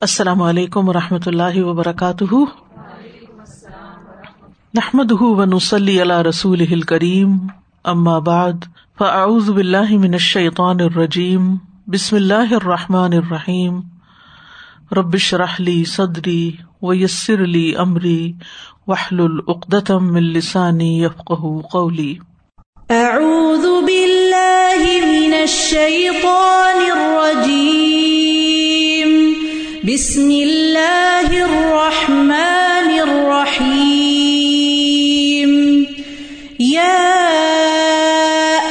السلام علیکم و رحمۃ اللہ وبرکاتہ۔ نحمد ونسلی علی رسول کریم اما بعد، فاعوذ باللہ من الشیطان الرجیم۔ بسم اللہ الرحمٰن الرحیم۔ ربش رحلی صدری و یسر علی عمری وحل العقدم السانی یفق قولی۔ اعوذ باللہ من الشیطان الرجیم۔ بسم اللہ الرحمن الرحیم یا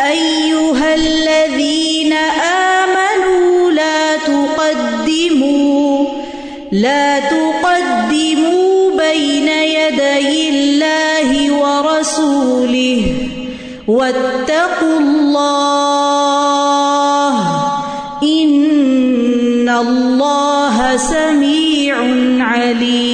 ایوہا الذین آمنوا لا تقدموا لا تقدموا بین یدی اللہ ورسولہ واتقوا اللہ اللہ سمیع علیم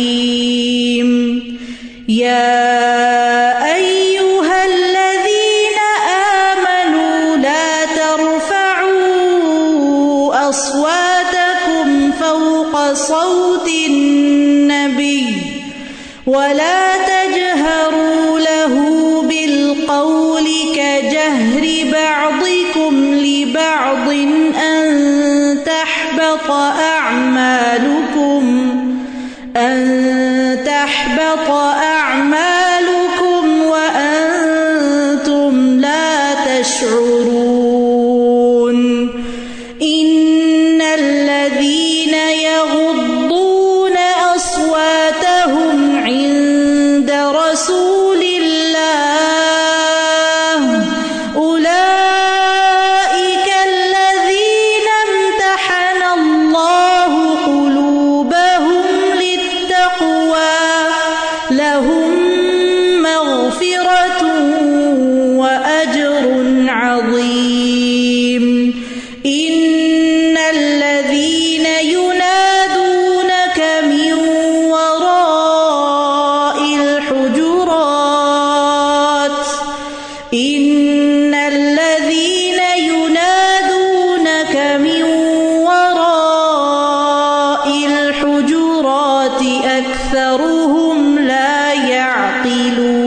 أكثرهم لا يعقلون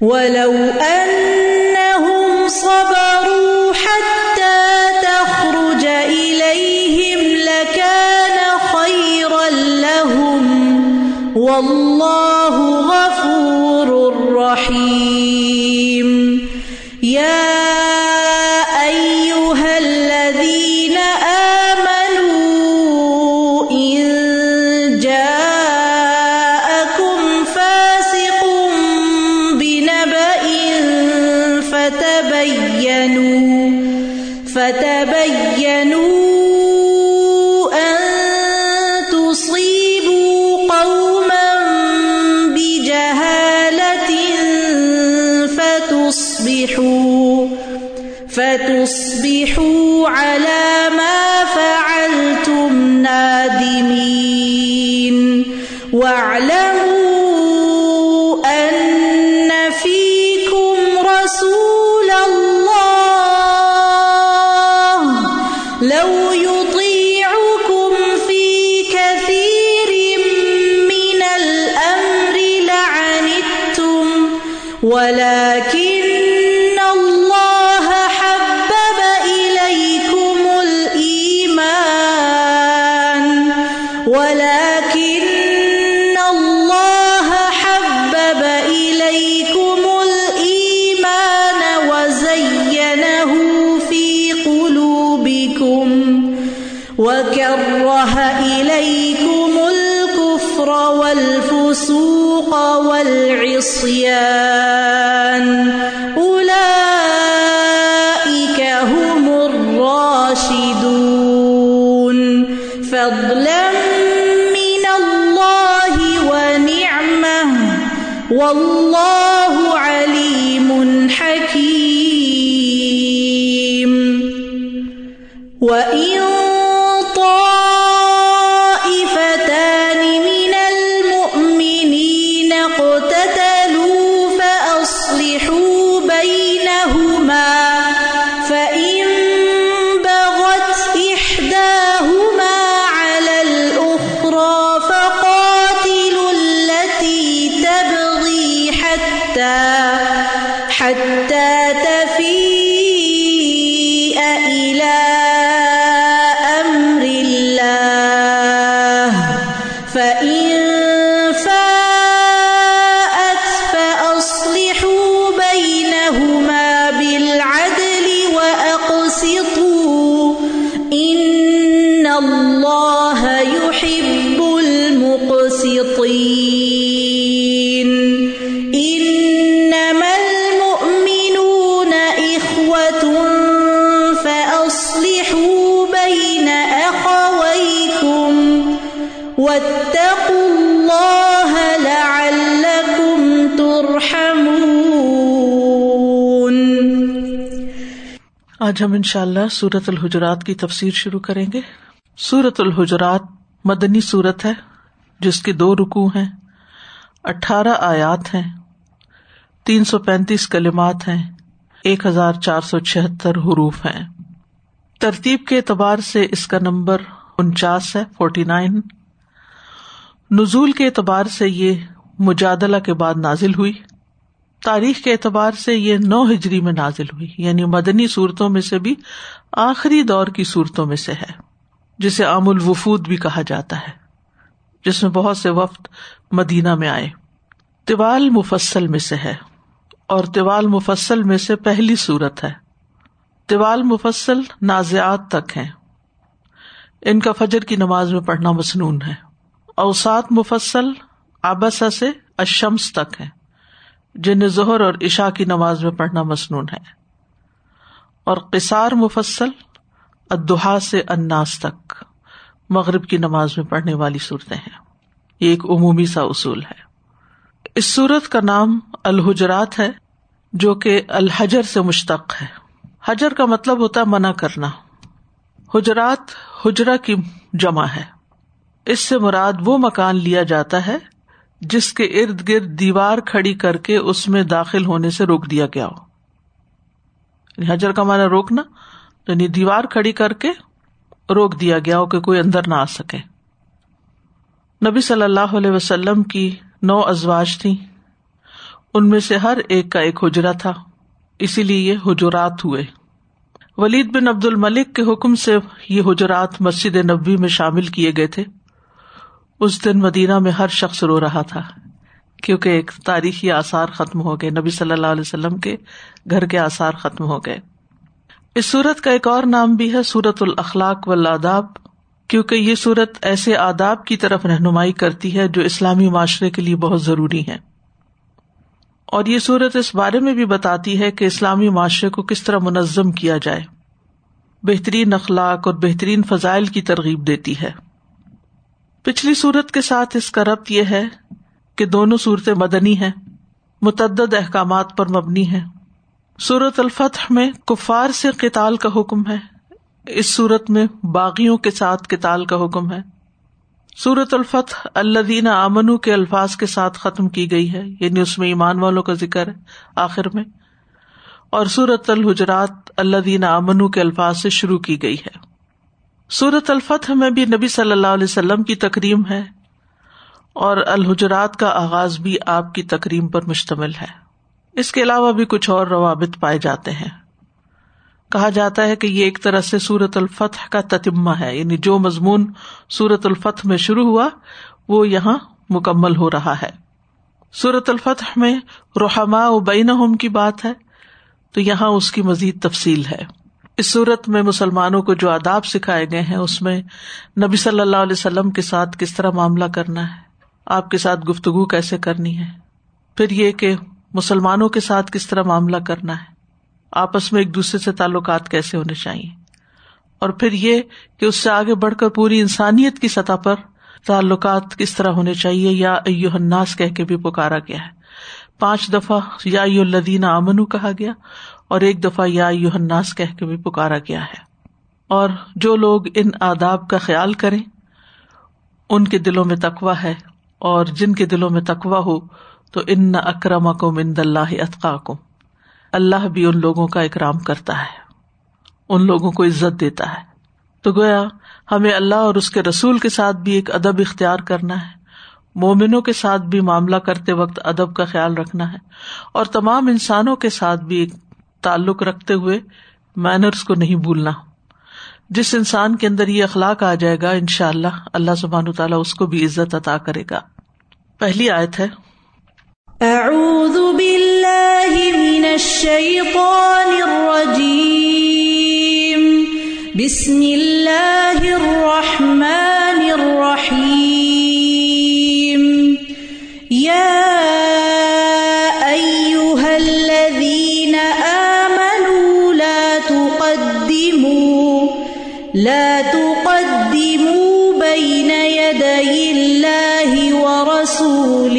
ولو أنهم صبروا حتى تخرج إليهم لكان خيرا لهم والله فتصبحوا على وكره إليكم الكفر والفسوق والعصيان أولئك هم الراشدون فضلا من الله ونعمه والله آج ہم انشاءاللہ سورت الحجرات کی تفسیر شروع کریں گے۔ سورت الحجرات مدنی صورت ہے، جس کے دو رکو ہیں، اٹھارہ آیات ہیں، تین سو پینتیس کلمات ہیں، ایک ہزار چار سو چھہتر حروف ہیں۔ ترتیب کے اعتبار سے اس کا نمبر انچاس ہے، فورٹی نائن۔ نزول کے اعتبار سے یہ مجادلہ کے بعد نازل ہوئی۔ تاریخ کے اعتبار سے یہ نو ہجری میں نازل ہوئی یعنی مدنی صورتوں میں سے بھی آخری دور کی صورتوں میں سے ہے، جسے عام الوفود بھی کہا جاتا ہے، جس میں بہت سے وفد مدینہ میں آئے۔ طوال مفصل میں سے ہے، اور طوال مفصل میں سے پہلی صورت ہے۔ طوال مفصل نازیات تک ہے ان کا فجر کی نماز میں پڑھنا مصنون ہے۔ اوسات مفصل آبسا سے اشمس تک ہے جن ظہر اور عشا کی نماز میں پڑھنا مصنون ہے۔ اور قصار مفصل ادہا سے اناس تک مغرب کی نماز میں پڑھنے والی صورتیں ہیں۔ یہ ایک عمومی سا اصول ہے۔ اس صورت کا نام الحجرات ہے، جو کہ الحجر سے مشتق ہے۔ حجر کا مطلب ہوتا ہے منع کرنا۔ حجرات حجرا کی جمع ہے۔ اس سے مراد وہ مکان لیا جاتا ہے جس کے ارد گرد دیوار کھڑی کر کے اس میں داخل ہونے سے روک دیا گیا ہو۔ یعنی حجر کا مانا روکنا یعنی دیوار کھڑی کر کے روک دیا گیا ہو کہ کوئی اندر نہ آ سکے۔ نبی صلی اللہ علیہ وسلم کی نو ازواج تھی ان میں سے ہر ایک کا ایک حجرا تھا، اسی لیے یہ حجرات ہوئے۔ ولید بن عبد الملک کے حکم سے یہ حجرات مسجد نبی میں شامل کیے گئے تھے۔ اس دن مدینہ میں ہر شخص رو رہا تھا، کیونکہ ایک تاریخی آثار ختم ہو گئے۔ نبی صلی اللہ علیہ وسلم کے گھر کے آثار ختم ہو گئے۔ اس سورت کا ایک اور نام بھی ہے سورت الاخلاق والآداب، کیونکہ یہ سورت ایسے آداب کی طرف رہنمائی کرتی ہے جو اسلامی معاشرے کے لیے بہت ضروری ہے اور یہ سورت اس بارے میں بھی بتاتی ہے کہ اسلامی معاشرے کو کس طرح منظم کیا جائے۔ بہترین اخلاق اور بہترین فضائل کی ترغیب دیتی ہے۔ پچھلی صورت کے ساتھ اس کا ربط یہ ہے کہ دونوں صورتیں مدنی ہیں، متعدد احکامات پر مبنی ہے سورت الفتح میں کفار سے کتال کا حکم ہے۔ اس صورت میں باغیوں کے ساتھ کتال کا حکم ہے۔ سورت الفتح اللہ دینا امن کے الفاظ کے ساتھ ختم کی گئی ہے یعنی اس میں ایمان والوں کا ذکر ہے آخر میں۔ اور سورت الحجرات اللہ دینا امن کے الفاظ سے شروع کی گئی ہے۔ سورت الفتح میں بھی نبی صلی اللہ علیہ وسلم کی تکریم ہے اور الحجرات کا آغاز بھی آپ کی تکریم پر مشتمل ہے۔ اس کے علاوہ بھی کچھ اور روابط پائے جاتے ہیں۔ کہا جاتا ہے کہ یہ ایک طرح سے سورت الفتح کا تتمہ ہے یعنی جو مضمون سورت الفتح میں شروع ہوا، وہ یہاں مکمل ہو رہا ہے۔ سورت الفتح میں رحما و بین کی بات ہے، تو یہاں اس کی مزید تفصیل ہے۔ اس صورت میں مسلمانوں کو جو آداب سکھائے گئے ہیں، اس میں نبی صلی اللہ علیہ وسلم کے ساتھ کس طرح معاملہ کرنا ہے؟ آپ کے ساتھ گفتگو کیسے کرنی ہے؟ پھر یہ کہ مسلمانوں کے ساتھ کس طرح معاملہ کرنا ہے؟ آپس میں ایک دوسرے سے تعلقات کیسے ہونے چاہیے؟ اور پھر یہ کہ اس سے آگے بڑھ کر پوری انسانیت کی سطح پر تعلقات کس طرح ہونے چاہیے؟ یا الناس کہہ کے بھی پکارا گیا ہے۔ پانچ دفعہ یا الدین امن کہا گیا۔ اور ایک دفعہ یا الناس کہہ کے بھی پکارا گیا ہے۔ اور جو لوگ ان آداب کا خیال کریں، ان کے دلوں میں تقوا ہے، اور جن کے دلوں میں تقوا ہو، تو ان اکرم کو مند اللہ اطقا کو اللہ بھی ان لوگوں کا اکرام کرتا ہے، ان لوگوں کو عزت دیتا ہے۔ تو گویا، ہمیں اللہ اور اس کے رسول کے ساتھ بھی ایک ادب اختیار کرنا ہے۔ مومنوں کے ساتھ بھی معاملہ کرتے وقت ادب کا خیال رکھنا ہے۔ اور تمام انسانوں کے ساتھ بھی ایک تعلق رکھتے ہوئے مینرس کو نہیں بھولنا۔ جس انسان کے اندر یہ اخلاق آ جائے گا ان شاء اللہ اللہ سبحان تعالیٰ اس کو بھی عزت عطا کرے گا۔ پہلی آیت ہے۔ اعوذ باللہ من الشیطان الرجیم۔ بسم اللہ الرحمن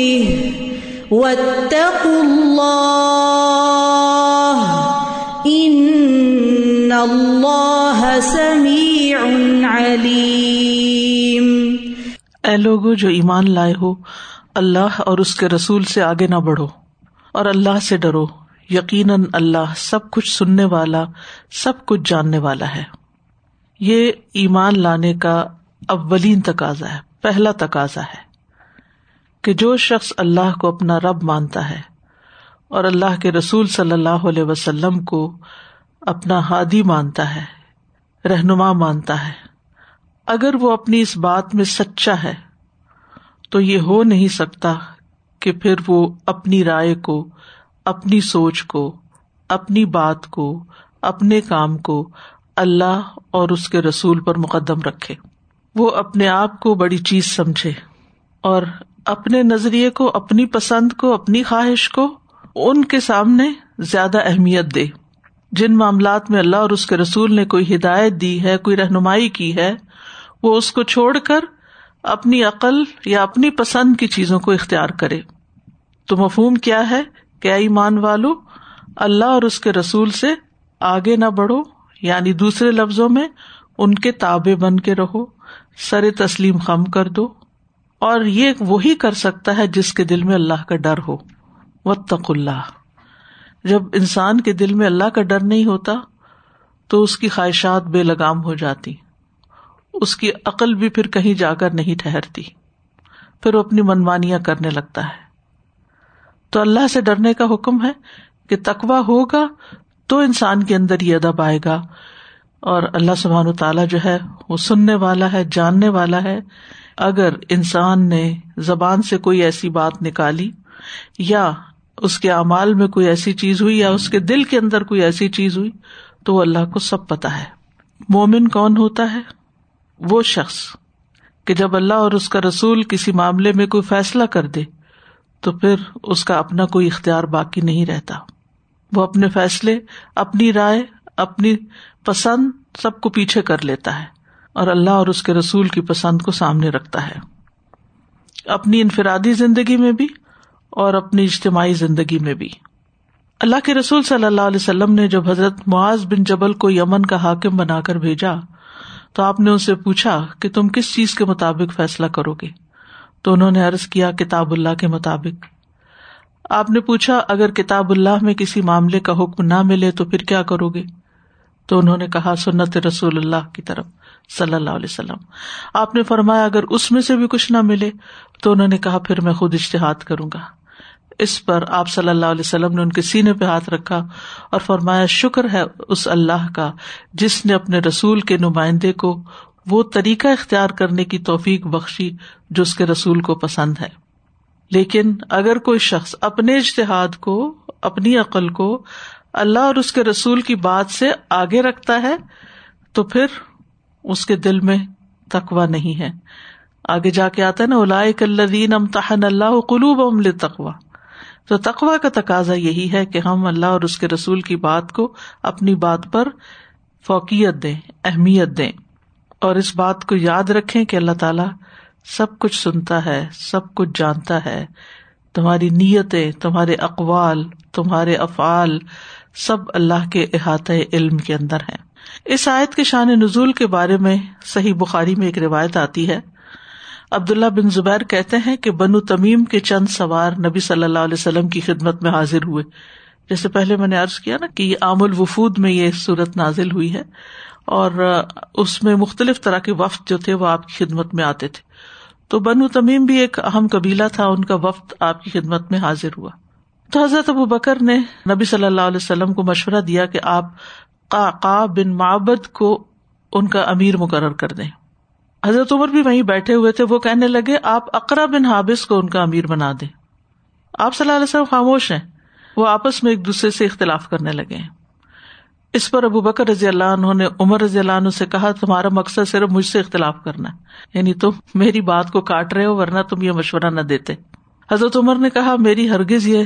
ورسوله واتقوا الله إن الله سميع عليم. اے لوگو، جو ایمان لائے ہو، اللہ اور اس کے رسول سے آگے نہ بڑھو اور اللہ سے ڈرو۔ یقیناً اللہ سب کچھ سننے والا، سب کچھ جاننے والا ہے۔ یہ ایمان لانے کا اولین تقاضا ہے، پہلا تقاضا ہے۔ کہ جو شخص اللہ کو اپنا رب مانتا ہے اور اللہ کے رسول صلی اللہ علیہ وسلم کو اپنا ہادی مانتا ہے، رہنما مانتا ہے۔ اگر وہ اپنی اس بات میں سچا ہے، تو یہ ہو نہیں سکتا کہ پھر وہ اپنی رائے کو، اپنی سوچ کو، اپنی بات کو، اپنے کام کو اللہ اور اس کے رسول پر مقدم رکھے۔ وہ اپنے آپ کو بڑی چیز سمجھے اور اپنے نظریے کو، اپنی پسند کو، اپنی خواہش کو ان کے سامنے زیادہ اہمیت دے۔ جن معاملات میں اللہ اور اس کے رسول نے کوئی ہدایت دی ہے، کوئی رہنمائی کی ہے، وہ اس کو چھوڑ کر اپنی عقل یا اپنی پسند کی چیزوں کو اختیار کرے۔ تو مفہوم کیا ہے کیا ایمان والو، اللہ اور اس کے رسول سے آگے نہ بڑھو یعنی دوسرے لفظوں میں ان کے تابے بن کے رہو، سر تسلیم خم کر دو۔ اور یہ وہی کر سکتا ہے جس کے دل میں اللہ کا ڈر ہو۔ و تق اللہ۔ جب انسان کے دل میں اللہ کا ڈر نہیں ہوتا، تو اس کی خواہشات بے لگام ہو جاتی۔ اس کی عقل بھی پھر کہیں جا کر نہیں ٹھہرتی۔ پھر وہ اپنی منمانیاں کرنے لگتا ہے۔ تو اللہ سے ڈرنے کا حکم ہے کہ تقوا ہوگا تو انسان کے اندر یہ ادب آئے گا۔ اور اللہ سبحان و تعالیٰ جو ہے، وہ سننے والا ہے، جاننے والا ہے۔ اگر انسان نے زبان سے کوئی ایسی بات نکالی یا اس کے اعمال میں کوئی ایسی چیز ہوئی یا اس کے دل کے اندر کوئی ایسی چیز ہوئی تو وہ اللہ کو سب پتا ہے۔ مومن کون ہوتا ہے؟ وہ شخص کہ جب اللہ اور اس کا رسول کسی معاملے میں کوئی فیصلہ کر دے تو پھر اس کا اپنا کوئی اختیار باقی نہیں رہتا۔ وہ اپنے فیصلے، اپنی رائے، اپنی پسند سب کو پیچھے کر لیتا ہے۔ اور اللہ اور اس کے رسول کی پسند کو سامنے رکھتا ہے۔ اپنی انفرادی زندگی میں بھی اور اپنی اجتماعی زندگی میں بھی۔ اللہ کے رسول صلی اللہ علیہ وسلم نے جب حضرت معاذ بن جبل کو یمن کا حاکم بنا کر بھیجا، تو آپ نے ان سے پوچھا کہ تم کس چیز کے مطابق فیصلہ کرو گے؟ تو انہوں نے ارض کیا، کتاب اللہ کے مطابق۔ آپ نے پوچھا، اگر کتاب اللہ میں کسی معاملے کا حکم نہ ملے تو پھر کیا کرو گے؟ تو انہوں نے کہا، سنت رسول اللہ کی طرف۔ صلی اللہ علیہ وسلم۔ آپ نے فرمایا، اگر اس میں سے بھی کچھ نہ ملے تو انہوں نے کہا، پھر میں خود اشتہاد کروں گا۔ اس پر آپ صلی اللہ علیہ وسلم نے ان کے سینے پہ ہاتھ رکھا اور فرمایا، شکر ہے اس اللہ کا جس نے اپنے رسول کے نمائندے کو وہ طریقہ اختیار کرنے کی توفیق بخشی جو اس کے رسول کو پسند ہے۔ لیکن اگر کوئی شخص اپنے اشتہاد کو، اپنی عقل کو اللہ اور اس کے رسول کی بات سے آگے رکھتا ہے، تو پھر اس کے دل میں تقوا نہیں ہے۔ آگے جا کے آتا ہے نا الاکلین امتحن اللہ قلوب امل تقوا تو تقوا کا تقاضا یہی ہے کہ ہم اللہ اور اس کے رسول کی بات کو اپنی بات پر فوقیت دیں، اہمیت دیں۔ اور اس بات کو یاد رکھیں کہ اللہ تعالی سب کچھ سنتا ہے، سب کچھ جانتا ہے۔ تمہاری نیتیں، تمہارے اقوال، تمہارے افعال سب اللہ کے احاطۂ علم کے اندر ہیں۔ اس آیت کے شان نزول کے بارے میں صحیح بخاری میں ایک روایت آتی ہے۔ عبداللہ بن زبیر کہتے ہیں کہ بنو تمیم کے چند سوار نبی صلی اللہ علیہ وسلم کی خدمت میں حاضر ہوئے۔ جیسے پہلے میں نے ارض کیا نا کہ یہ عام الوفود میں یہ صورت نازل ہوئی ہے اور اس میں مختلف طرح کے وفد جو تھے وہ آپ کی خدمت میں آتے تھے۔ تو بنو تمیم بھی ایک اہم قبیلہ تھا، ان کا وفد آپ کی خدمت میں حاضر ہوا۔ تو حضرت ابو بکر نے نبی صلی اللہ علیہ وسلم کو مشورہ دیا کہ آپ کا بن معبد کو ان کا امیر مقرر کر دیں۔ حضرت عمر بھی وہیں بیٹھے ہوئے تھے، وہ کہنے لگے، آپ اقرا بن حابس کو ان کا امیر بنا دیں۔ آپ صلی اللہ علیہ وسلم خاموش ہیں، وہ آپس میں ایک دوسرے سے اختلاف کرنے لگے ہیں۔ اس پر ابو بکر رضی اللہ عنہ نے عمر رضی اللہ عنہ سے کہا، تمہارا مقصد صرف مجھ سے اختلاف کرنا یعنی تم میری بات کو کاٹ رہے ہو، ورنہ تم یہ مشورہ نہ دیتے۔ حضرت عمر نے کہا، میری ہرگز یہ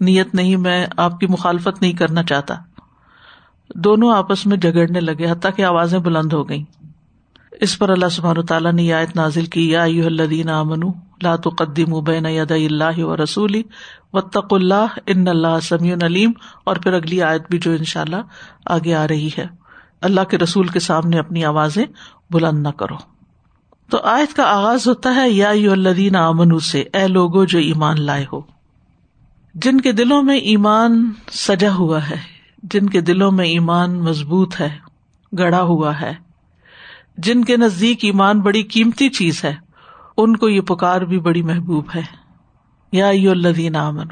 نیت نہیں، میں آپ کی مخالفت نہیں کرنا چاہتا۔ دونوں آپس میں جگڑنے لگے، حتیٰ کہ آوازیں بلند ہو گئی اس پر اللہ سبحان تعالیٰ نے آیت نازل کی، یا الدین امن لا تقدم بین ید اللہ و رسولی وطق اللہ ان اللہ سمیع علیم۔ اور پھر اگلی آیت بھی جو ان شاء اللہ آگے آ رہی ہے، اللہ کے رسول کے سامنے اپنی آوازیں بلند نہ کرو۔ تو آیت کا آغاز ہوتا ہے، یا الدین امن سے، اے لوگو جو ایمان لائے ہو۔ جن کے دلوں میں ایمان سجا ہوا ہے جن کے دلوں میں ایمان مضبوط ہے گڑا ہوا ہے۔ جن کے نزدیک ایمان بڑی قیمتی چیز ہے، ان کو یہ پکار بھی بڑی محبوب ہے۔ یا یو الدین امن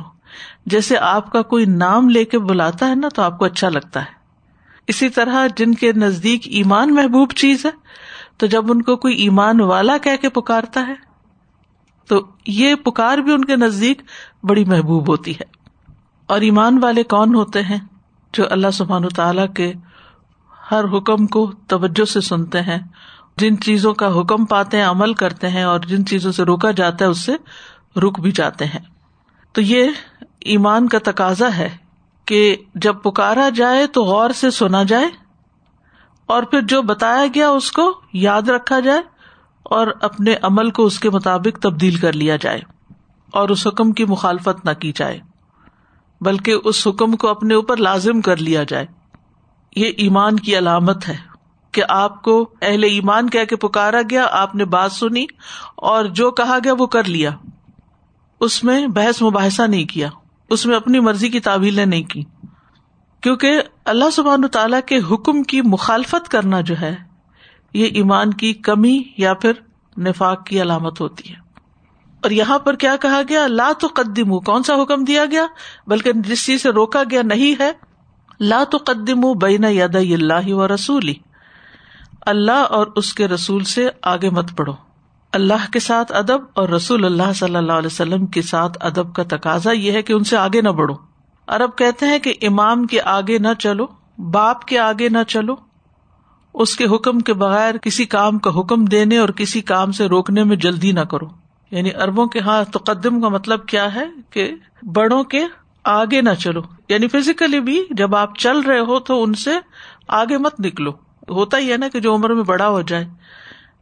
جیسے آپ کا کوئی نام لے کے بلاتا ہے نا تو آپ کو اچھا لگتا ہے۔ اسی طرح جن کے نزدیک ایمان محبوب چیز ہے، تو جب ان کو کوئی ایمان والا کہہ کے پکارتا ہے، تو یہ پکار بھی ان کے نزدیک بڑی محبوب ہوتی ہے۔ اور ایمان والے کون ہوتے ہیں؟ جو اللہ سبحان تعالی کے ہر حکم کو توجہ سے سنتے ہیں، جن چیزوں کا حکم پاتے ہیں، عمل کرتے ہیں اور جن چیزوں سے روکا جاتا ہے، اس سے رک بھی جاتے ہیں۔ تو یہ ایمان کا تقاضا ہے کہ جب پکارا جائے تو غور سے سنا جائے اور پھر جو بتایا گیا اس کو یاد رکھا جائے اور اپنے عمل کو اس کے مطابق تبدیل کر لیا جائے اور اس حکم کی مخالفت نہ کی جائے۔ بلکہ اس حکم کو اپنے اوپر لازم کر لیا جائے۔ یہ ایمان کی علامت ہے کہ آپ کو اہل ایمان کہہ کے پکارا گیا، آپ نے بات سنی اور جو کہا گیا وہ کر لیا۔ اس میں بحث مباحثہ نہیں کیا، اس میں اپنی مرضی کی تعویلیں نہیں کی۔ کیونکہ اللہ سبحان تعالی کے حکم کی مخالفت کرنا جو ہے، یہ ایمان کی کمی یا پھر نفاق کی علامت ہوتی ہے۔ اور یہاں پر کیا کہا گیا؟ لا تو قدم کون سا حکم دیا گیا؟ بلکہ جس چیز سے روکا گیا نہیں ہے، لا تو قدم بین ید اللہ و رسولی۔ اللہ اور اس کے رسول سے آگے مت پڑھو اللہ کے ساتھ ادب اور رسول اللہ صلی اللہ علیہ وسلم کے ساتھ ادب کا تقاضا یہ ہے کہ ان سے آگے نہ بڑھو۔ ارب کہتے ہیں کہ امام کے آگے نہ چلو، باپ کے آگے نہ چلو۔ اس کے حکم کے بغیر کسی کام کا حکم دینے اور کسی کام سے روکنے میں جلدی نہ کرو۔ یعنی اربوں کے ہاں تقدم کا مطلب کیا ہے کہ بڑوں کے آگے نہ چلو۔ یعنی فزیکلی بھی جب آپ چل رہے ہو تو ان سے آگے مت نکلو۔ ہوتا ہی ہے نا کہ جو عمر میں بڑا ہو جائے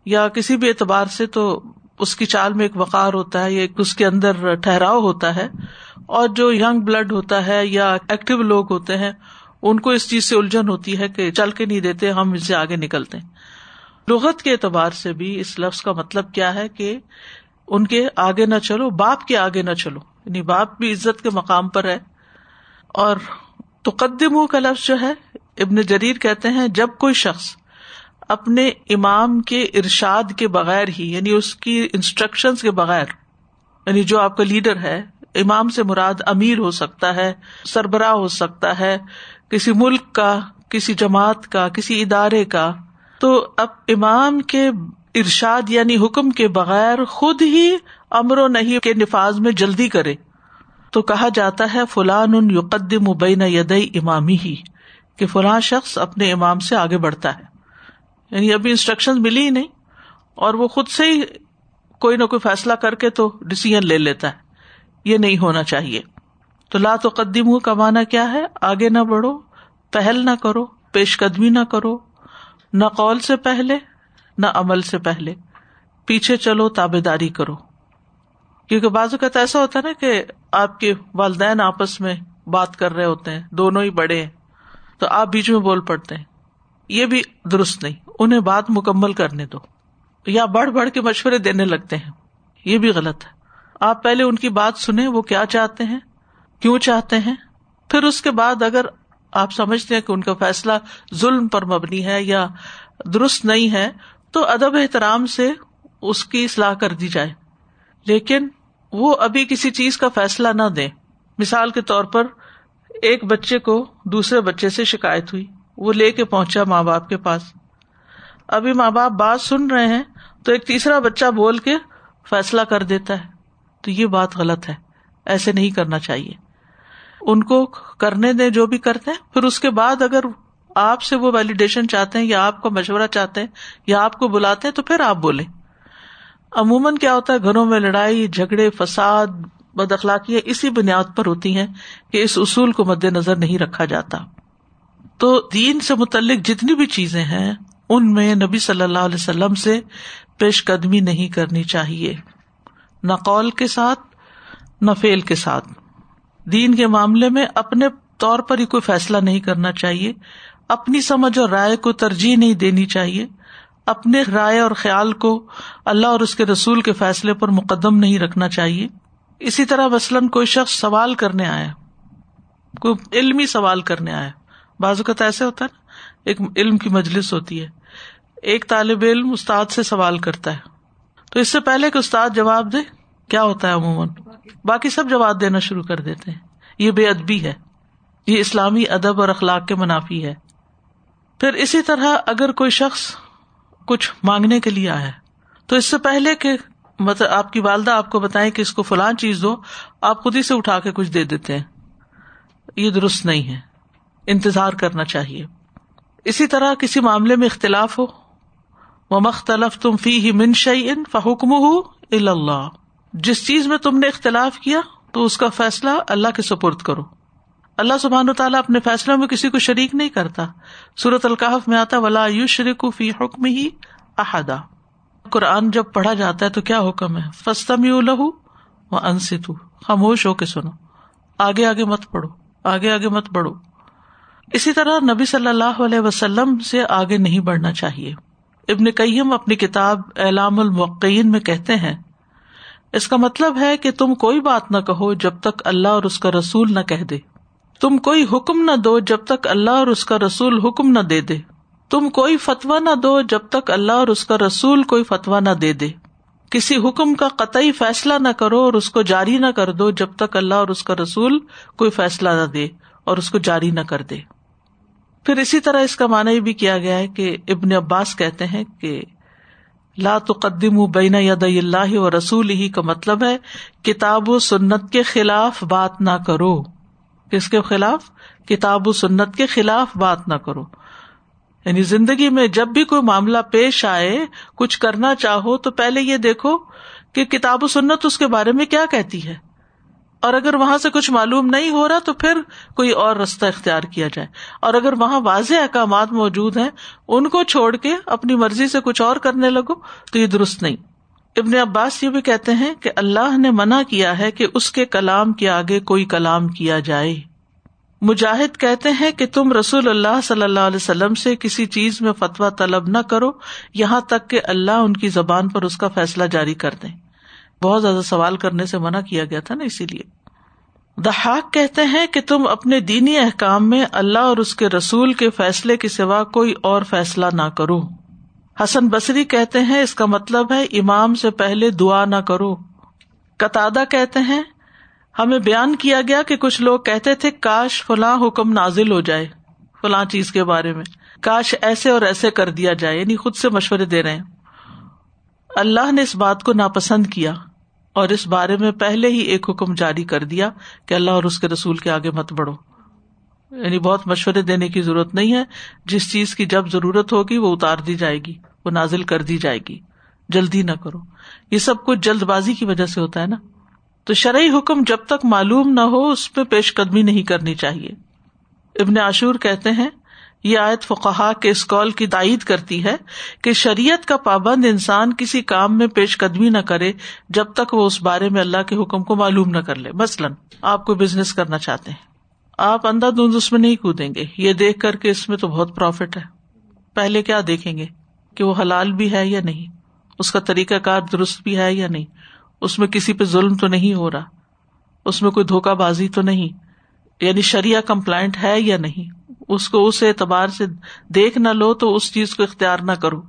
یا کسی بھی اعتبار سے تو اس کی چال میں ایک وقار ہوتا ہے یا اس کے اندر ٹھہراؤ ہوتا ہے اور جو یگ بلڈ ہوتا ہے یا ایکٹیو لوگ ہوتے ہیں، ان کو اس چیز سے الجھن ہوتی ہے کہ چل کے نہیں دیتے، ہم اس سے آگے نکلتے لغت کے اعتبار سے بھی اس لفظ کا مطلب کیا ہے کہ ان کے آگے نہ چلو، باپ کے آگے نہ چلو۔ یعنی باپ بھی عزت کے مقام پر ہے۔ اور تو کا لفظ جو ہے، ابن جریر کہتے ہیں، جب کوئی شخص اپنے امام کے ارشاد کے بغیر ہی یعنی اس کی انسٹرکشن کے بغیر یعنی جو آپ کا لیڈر ہے، امام سے مراد امیر ہو سکتا ہے، سربراہ ہو سکتا ہے، کسی ملک کا، کسی جماعت کا، کسی ادارے کا، تو اب امام کے ارشاد یعنی حکم کے بغیر خود ہی امر و نہیں کے نفاذ میں جلدی کرے۔ تو کہا جاتا ہے، فلان ان یقدم مبین یدئی امامی ہی، کہ فلاں شخص اپنے امام سے آگے بڑھتا ہے۔ یعنی ابھی انسٹرکشن ملی ہی نہیں، اور وہ خود سے ہی کوئی نہ کوئی فیصلہ کر کے تو ڈسیزن لے لیتا ہے۔ یہ نہیں ہونا چاہیے۔ تو لا تو قدیم ہوں کمانا کیا ہے؟ آگے نہ بڑھو، پہل نہ کرو پیش قدمی نہ کرو، نہ قول سے پہلے نہ عمل سے پہلے، پیچھے چلو تابے داری کرو۔ کیونکہ بعض اوقات ایسا ہوتا ہے نا کہ آپ کے والدین آپس میں بات کر رہے ہوتے ہیں، دونوں ہی بڑے ہیں، تو آپ بیچ میں بول پڑتے ہیں۔ یہ بھی درست نہیں، انہیں بات مکمل کرنے دو، یا بڑھ بڑھ کے مشورے دینے لگتے ہیں۔ یہ بھی غلط ہے۔ آپ پہلے ان کی بات سنیں، وہ کیا چاہتے ہیں، کیوں چاہتے ہیں؟ پھر اس کے بعد اگر آپ سمجھتے ہیں کہ ان کا فیصلہ ظلم پر مبنی ہے یا درست نہیں ہے تو ادب احترام سے اس کی اصلاح کر دی جائے۔ لیکن وہ ابھی کسی چیز کا فیصلہ نہ دے۔ مثال کے طور پر ایک بچے کو دوسرے بچے سے شکایت ہوئی۔ وہ لے کے پہنچا ماں باپ کے پاس۔ ابھی ماں باپ بات سن رہے ہیں تو ایک تیسرا بچہ بول کے فیصلہ کر دیتا ہے۔ تو یہ بات غلط ہے۔ ایسے نہیں کرنا چاہیے۔ ان کو کرنے دیں جو بھی کرتے ہیں۔ پھر اس کے بعد اگر آپ سے وہ ویلیڈیشن چاہتے ہیں یا آپ کو مشورہ چاہتے ہیں یا آپ کو بلاتے ہیں تو پھر آپ بولیں۔ عموماً کیا ہوتا ہے، گھروں میں لڑائی، جھگڑے، فساد، بد اخلاقیاں اسی بنیاد پر ہوتی ہیں کہ اس اصول کو مد نظر نہیں رکھا جاتا۔ تو دین سے متعلق جتنی بھی چیزیں ہیں، ان ان میں نبی صلی اللہ علیہ وسلم سے پیش قدمی نہیں کرنی چاہیے۔ نہ قول کے ساتھ، نہ فیل کے ساتھ۔ دین کے معاملے میں اپنے طور پر ہی کوئی فیصلہ نہیں کرنا چاہیے۔ اپنی سمجھ اور رائے کو ترجیح نہیں دینی چاہیے۔ اپنے رائے اور خیال کو اللہ اور اس کے رسول کے فیصلے پر مقدم نہیں رکھنا چاہیے۔ اسی طرح مثلاً کوئی شخص سوال کرنے آیا، کوئی علمی سوال کرنے آیا۔ بعض اوقات ایسے ہوتا ہے نا، ایک علم کی مجلس ہوتی ہے، ایک طالب علم استاد سے سوال کرتا ہے۔ تو اس سے پہلے کہ استاد جواب دے، کیا ہوتا ہے عموماً؟ باقی سب جواب دینا شروع کر دیتے ہیں۔ یہ بے ادبی ہے۔ یہ اسلامی ادب اور اخلاق کے منافی ہے۔ پھر اسی طرح اگر کوئی شخص کچھ مانگنے کے لیے آیا تو اس سے پہلے کہ مطلب آپ کی والدہ آپ کو بتائیں کہ اس کو فلان چیز دو، آپ خود ہی سے اٹھا کے کچھ دے دیتے ہیں۔ یہ درست نہیں ہے۔ انتظار کرنا چاہیے۔ اسی طرح کسی معاملے میں اختلاف ہو وہ مختلف تم فی ہی منشی ان فحکم ہو اللہ جس چیز میں تم نے اختلاف کیا، تو اس کا فیصلہ اللہ کے سپرد کرو۔ اللہ سبحان تعالیٰ اپنے فیصلوں میں کسی کو شریک نہیں کرتا۔ سورت القاف میں آتا ولا یو شریک فی حکم ہی احدا۔ قرآن جب پڑھا جاتا ہے تو کیا حکم ہے؟ فستم یو لہو وہ انست خاموش ہو کے سنو۔ آگے آگے مت پڑھو۔ آگے آگے مت بڑھو۔ اسی طرح نبی صلی اللہ علیہ وسلم سے آگے نہیں بڑھنا چاہیے۔ ابن کئیم اپنی کتاب اعلام المعقین میں کہتے ہیں، اس کا مطلب ہے کہ تم کوئی بات نہ کہو جب تک اللہ اور اس کا رسول نہ کہہ دے۔ تم کوئی حکم نہ دو جب تک اللہ اور اس کا رسول حکم نہ دے دے۔ تم کوئی فتوا نہ دو جب تک اللہ اور اس کا رسول کوئی فتوا نہ دے دے۔ کسی حکم کا قطعی فیصلہ نہ کرو اور اس کو جاری نہ کر دو جب تک اللہ اور اس کا رسول کوئی فیصلہ نہ دے اور اس کو جاری نہ کر دے۔ پھر اسی طرح اس کا معنی بھی کیا گیا ہے کہ ابن عباس کہتے ہیں کہ لا تقدم بین ید اللہ و رسول ہی کا مطلب ہے کتاب و سنت کے خلاف بات نہ کرو۔ کس کے خلاف کتاب و سنت کے خلاف بات نہ کرو۔ یعنی زندگی میں جب بھی کوئی معاملہ پیش آئے، کچھ کرنا چاہو تو پہلے یہ دیکھو کہ کتاب و سنت اس کے بارے میں کیا کہتی ہے۔ اور اگر وہاں سے کچھ معلوم نہیں ہو رہا تو پھر کوئی اور رستہ اختیار کیا جائے۔ اور اگر وہاں واضح احکامات موجود ہیں، ان کو چھوڑ کے اپنی مرضی سے کچھ اور کرنے لگو تو یہ درست نہیں۔ ابن عباس یہ بھی کہتے ہیں کہ اللہ نے منع کیا ہے کہ اس کے کلام کے آگے کوئی کلام کیا جائے۔ مجاہد کہتے ہیں کہ تم رسول اللہ صلی اللہ علیہ وسلم سے کسی چیز میں فتویٰ طلب نہ کرو، یہاں تک کہ اللہ ان کی زبان پر اس کا فیصلہ جاری کر دیں بہت زیادہ سوال کرنے سے منع کیا گیا تھا نا اسی لیے۔ دہاق کہتے ہیں کہ تم اپنے دینی احکام میں اللہ اور اس کے رسول کے فیصلے کے سوا کوئی اور فیصلہ نہ کرو۔ حسن بصری کہتے ہیں، اس کا مطلب ہے، امام سے پہلے دعا نہ کرو۔ قطع کہتے ہیں، ہمیں بیان کیا گیا کہ کچھ لوگ کہتے تھے، کاش فلاں حکم نازل ہو جائے فلاں چیز کے بارے میں۔ کاش ایسے اور ایسے کر دیا جائے یعنی خود سے مشورے دے رہے ہیں۔ اللہ نے اس بات کو ناپسند کیا اور اس بارے میں پہلے ہی ایک حکم جاری کر دیا کہ اللہ اور اس کے رسول کے آگے مت بڑھو۔ یعنی بہت مشورے دینے کی ضرورت نہیں ہے۔ جس چیز کی جب ضرورت ہوگی وہ اتار دی جائے گی، وہ نازل کر دی جائے گی۔ جلدی نہ کرو۔ یہ سب کچھ جلد بازی کی وجہ سے ہوتا ہے نا۔ تو شرعی حکم جب تک معلوم نہ ہو، اس پہ پیش قدمی نہیں کرنی چاہیے۔ ابن عاشور کہتے ہیں، یہ آیت فقہ کے اس کال کی تائید کرتی ہے کہ شریعت کا پابند انسان کسی کام میں پیش قدمی نہ کرے جب تک وہ اس بارے میں اللہ کے حکم کو معلوم نہ کر لے۔ مثلاً آپ کو بزنس کرنا چاہتے ہیں۔ آپ اندھا دھند اس میں نہیں کودیں گے۔ یہ دیکھ کر کے اس میں تو بہت پروفٹ ہے۔ پہلے کیا دیکھیں گے؟ کہ وہ حلال بھی ہے یا نہیں؟ اس کا طریقہ کار درست بھی ہے یا نہیں؟ اس میں کسی پہ ظلم تو نہیں ہو رہا۔ اس میں کوئی دھوکہ بازی تو نہیں؟ یعنی شریعہ کمپلائنٹ ہے یا نہیں؟ اس کو اس اعتبار سے دیکھ نہ لو تو اس چیز کو اختیار نہ کرو۔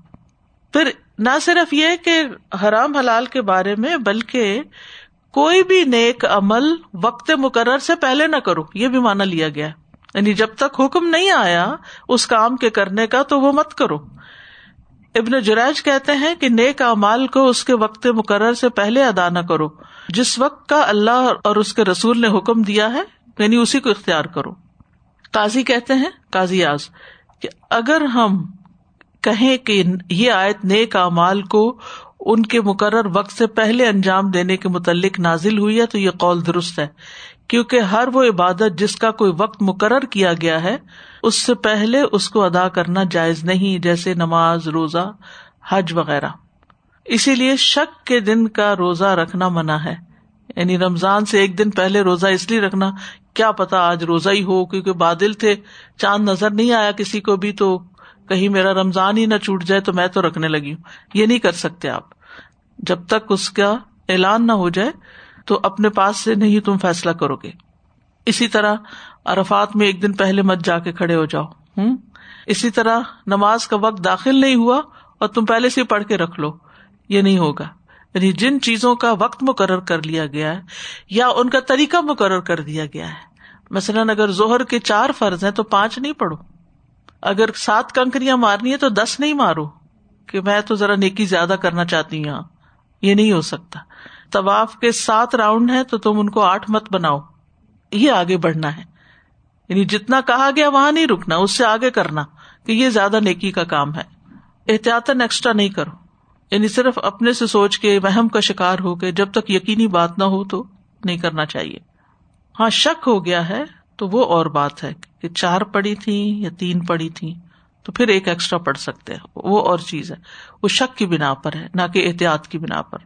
پھر نہ صرف یہ کہ حرام حلال کے بارے میں، بلکہ کوئی بھی نیک عمل وقت مقرر سے پہلے نہ کرو، یہ بھی مانا لیا گیا یعنی جب تک حکم نہیں آیا اس کام کے کرنے کا تو وہ مت کرو۔ ابن جریج کہتے ہیں کہ نیک امال کو اس کے وقت مقرر سے پہلے ادا نہ کرو۔ جس وقت کا اللہ اور اس کے رسول نے حکم دیا ہے یعنی اسی کو اختیار کرو۔ قاضی کہتے ہیں، قاضی آز کہ اگر ہم کہیں کہ یہ آیت نیک امال کو ان کے مقرر وقت سے پہلے انجام دینے کے متعلق نازل ہوئی ہے، تو یہ قول درست ہے۔ کیونکہ ہر وہ عبادت جس کا کوئی وقت مقرر کیا گیا ہے، اس سے پہلے اس کو ادا کرنا جائز نہیں، جیسے نماز، روزہ، حج وغیرہ۔ اسی لیے شک کے دن کا روزہ رکھنا منع ہے۔ یعنی رمضان سے ایک دن پہلے روزہ اس لیے رکھنا، کیا پتا آج روزہ ہی ہو، کیونکہ بادل تھے، چاند نظر نہیں آیا کسی کو بھی، تو کہیں میرا رمضان ہی نہ چھوٹ جائے تو میں تو رکھنے لگی ہوں۔ یہ نہیں کر سکتے آپ۔ جب تک اس کا اعلان نہ ہو جائے تو اپنے پاس سے نہیں تم فیصلہ کرو گے۔ اسی طرح ارفات میں ایک دن پہلے مت جا کے کھڑے ہو جاؤ۔ ہوں؟ اسی طرح نماز کا وقت داخل نہیں ہوا اور تم پہلے سے پڑھ کے رکھ لو۔ یہ نہیں ہوگا۔ یعنی جن چیزوں کا وقت مقرر کر لیا گیا ہے یا ان کا طریقہ مقرر کر دیا گیا ہے۔ مثلاً اگر زہر کے چار فرض ہیں تو پانچ نہیں پڑھو۔ اگر سات کنکریاں مارنی ہے تو دس نہیں مارو کہ میں تو ذرا نیکی زیادہ کرنا چاہتی ہوں یہ نہیں ہو سکتا۔ طواف کے سات راؤنڈ ہے تو تم ان کو آٹھ مت بناؤ۔ یہ آگے بڑھنا ہے۔ یعنی جتنا کہا گیا وہاں نہیں رکنا، اس سے آگے کرنا کہ یہ زیادہ نیکی کا کام ہے۔ احتیاط ایکسٹرا نہیں کرو۔ یعنی صرف اپنے سے سوچ کے وہم کا شکار ہو کے جب تک یقینی بات نہ ہو تو نہیں کرنا چاہیے۔ ہاں شک ہو گیا ہے۔ تو وہ اور بات ہے کہ چار پڑی تھیں یا تین پڑی تھیں، تو پھر ایک ایکسٹرا پڑھ سکتے ہیں۔ وہ اور چیز ہے۔ وہ شک کی بنا پر ہے، نہ کہ احتیاط کی بنا پر۔